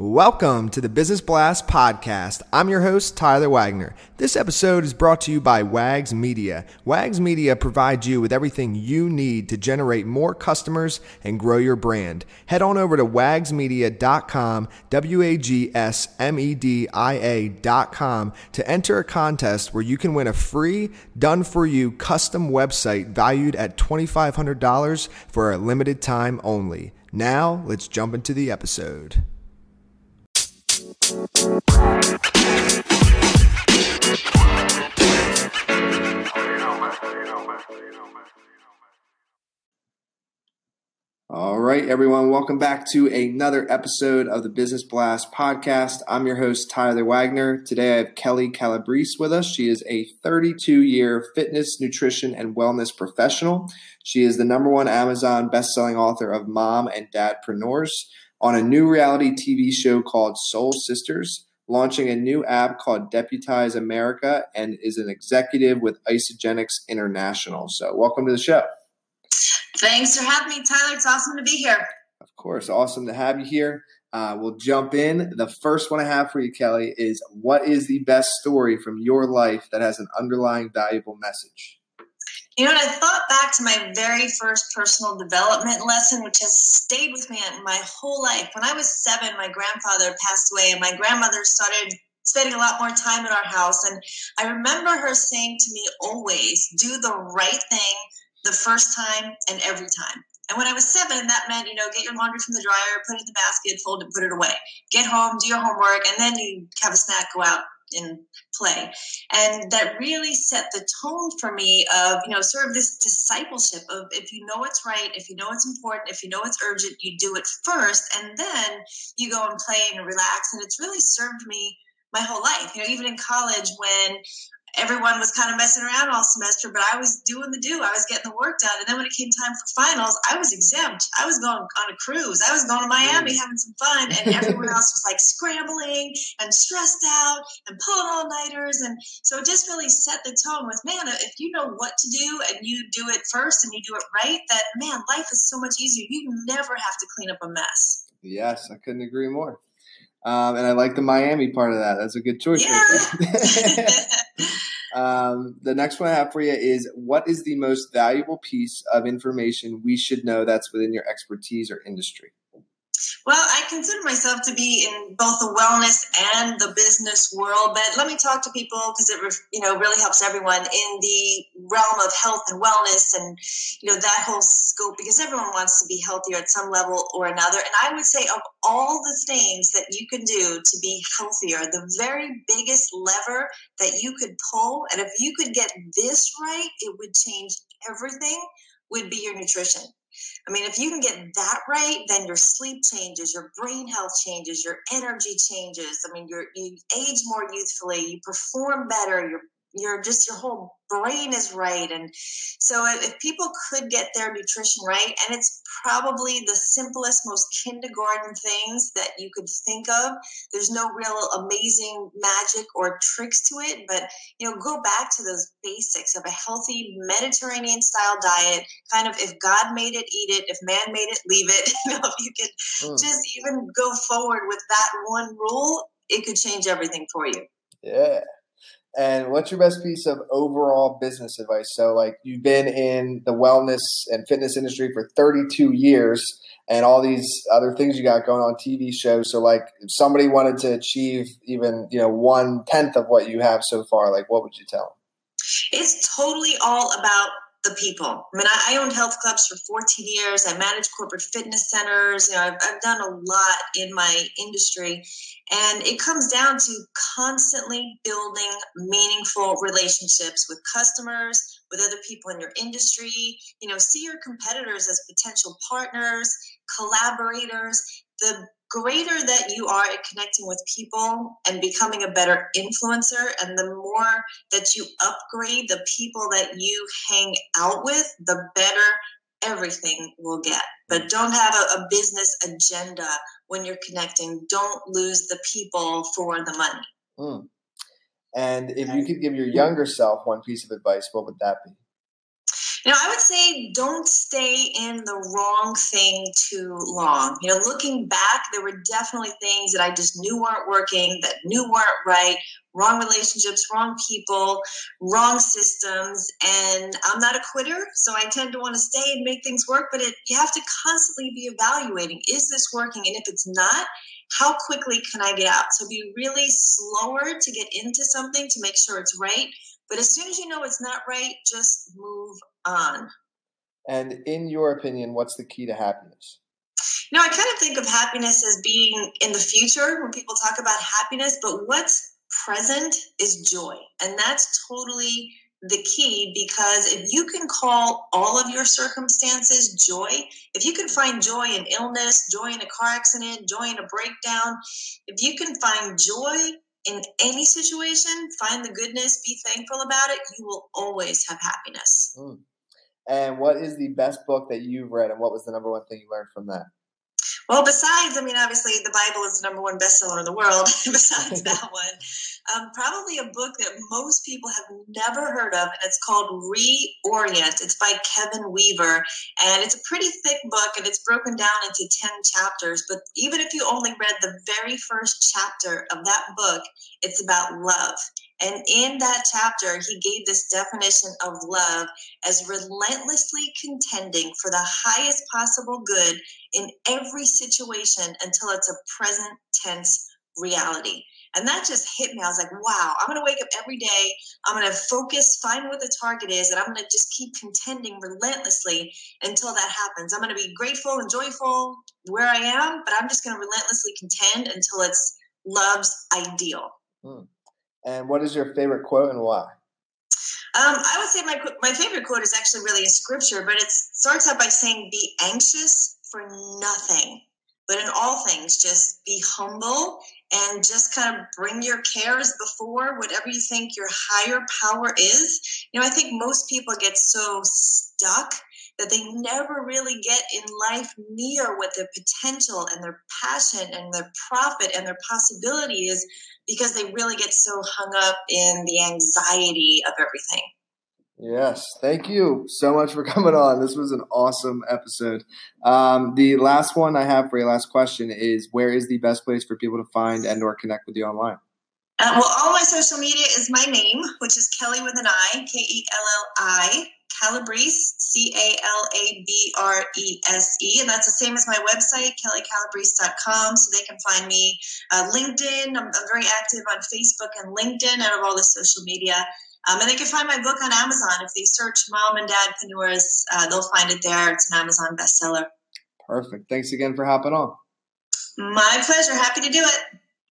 Welcome to the Business Blast podcast. I'm your host, Tyler Wagner. This episode is brought to you by Wags Media. Wags Media provides you with everything you need to generate more customers and grow your brand. Head on over to wagsmedia.com, W A G S M E D I A.com to enter a contest where you can win a free, done for you custom website valued at $2,500 for a limited time only. Now, let's jump into the episode. All right, everyone, welcome back to another episode of the Business Blast podcast. I'm your host, Tyler Wagner. Today I have Kelli Calabrese with us. She is a 32 year fitness, nutrition, and wellness professional. She is the number one Amazon best-selling author of Mom and Dadpreneurs on a new reality TV show called Soul Sisters, launching a new app called Deputize America, and is an executive with Isagenix International. So, welcome to the show. Thanks for having me, Tyler. It's awesome to be here. Of course, awesome to have you here. Uh, we'll jump in. The first one I have for you, Kelli, is what is the best story from your life that has an underlying valuable message? You know, I thought back to my very first personal development lesson, which has stayed with me my whole life. When I was seven, my grandfather passed away, and my grandmother started spending a lot more time in our house. And I remember her saying to me always, do the right thing the first time and every time. And when I was seven, that meant, you know, get your laundry from the dryer, put it in the basket, fold it, put it away. Get home, do your homework, and then you have a snack, go out in play. And that really set the tone for me of you know sort of this discipleship of if you know it's right if you know it's important if you know it's urgent you do it first and then you go and play and relax. And it's really served me my whole life. You know even in college when everyone was kind of messing around all semester, but I was doing the do. I was getting the work done. And then when it came time for finals, I was exempt. I was going on a cruise. I was going to Miami having some fun. And everyone else was like scrambling and stressed out and pulling all nighters. And so it just really set the tone with, man, if you know what to do and you do it first and you do it right, that man, life is so much easier. You never have to clean up a mess. Yes, I couldn't agree more. Um, and I like the Miami part of that. That's a good choice. Yeah. um, the next one I have for you is what is the most valuable piece of information we should know that's within your expertise or industry? Well, I consider myself to be in both the wellness and the business world, but let me talk to people because it you know really helps everyone in the realm of health and wellness and you know that whole scope because everyone wants to be healthier at some level or another. And I would say of all the things that you can do to be healthier, the very biggest lever that you could pull, and if you could get this right, it would change everything, would be your nutrition I mean, if you can get that right, then your sleep changes, your brain health changes, your energy changes. I mean, you you age more youthfully, you perform better, your you're just your whole brain is right. And so if people could get their nutrition right and it's probably the simplest most kindergarten things that you could think of there's no real amazing magic or tricks to it but you know go back to those basics of a healthy mediterranean style diet kind of if god made it eat it if man made it leave it. You know if you could mm. just even go forward with that one rule it could change everything for you. Yeah and what's your best piece of overall business advice? So, like, you've been in the wellness and fitness industry for 32 years, and all these other things you got going on TV shows. So, like, if somebody wanted to achieve even you know one tenth of what you have so far, like, what would you tell them? It's totally all about the people. I mean, I, I, owned health clubs for 14 years. I managed corporate fitness centers. You know, I've, I've done a lot in my industry. And it comes down to constantly building meaningful relationships with customers, with other people in your industry. You know, see your competitors as potential partners, collaborators. The greater that you are at connecting with people and becoming a better influencer, and the more that you upgrade the people that you hang out with, the better everything will get. But don't have a, a business agenda when you're connecting. Don't lose the people for the money. Mm. And if you could give your younger self one piece of advice, what would that be? You know, I would say don't stay in the wrong thing too long. You know, looking back, there were definitely things that I just knew weren't working, that knew weren't right, wrong relationships, wrong people, wrong systems. And I'm not a quitter, so I tend to want to stay and make things work. But it, you have to constantly be evaluating is this working? And if it's not, how quickly can I get out? So be really slower to get into something to make sure it's right. But as soon as you know it's not right, just move on. And in your opinion, what's the key to happiness? You know, I kind of think of happiness as being in the future when people talk about happiness, but what's present is joy. And that's totally the key because if you can call all of your circumstances joy, if you can find joy in illness, joy in a car accident, joy in a breakdown, if you can find joy in any situation, find the goodness, be thankful about it, you will always have happiness. Mm. And what is the best book that you've read, and what was the number one thing you learned from that? Well, besides, I mean, obviously, the Bible is the number one bestseller in the world. besides that one, um, probably a book that most people have never heard of, and it's called Reorient. It's by Kevin Weaver, and it's a pretty thick book, and it's broken down into 10 chapters. But even if you only read the very first chapter of that book, it's about love. And in that chapter, he gave this definition of love as relentlessly contending for the highest possible good in every situation until it's a present tense reality. And that just hit me. I was like, wow, I'm going to wake up every day. I'm going to focus, find what the target is, and I'm going to just keep contending relentlessly until that happens. I'm going to be grateful and joyful where I am, but I'm just going to relentlessly contend until it's love's ideal. Hmm. And what is your favorite quote and why? Um, I would say my my favorite quote is actually really a scripture, but it starts out by saying, "Be anxious for nothing, but in all things, just be humble and just kind of bring your cares before whatever you think your higher power is." You know, I think most people get so stuck that they never really get in life near what their potential and their passion and their profit and their possibility is because they really get so hung up in the anxiety of everything. Yes, thank you so much for coming on. This was an awesome episode. Um, the last one I have for your last question is: Where is the best place for people to find and or connect with you online? Uh, well, all my social media is my name, which is Kelli with an I, K E L L I, Calabrese, C A L A B R E S E. And that's the same as my website, kellicalabrese.com. So they can find me uh, LinkedIn. I'm, I'm, very active on Facebook and LinkedIn out of all the social media. Um, and they can find my book on Amazon. If they search Mom and Dad uh, they'll find it there. It's an Amazon bestseller. Perfect. Thanks again for hopping on. My pleasure. Happy to do it.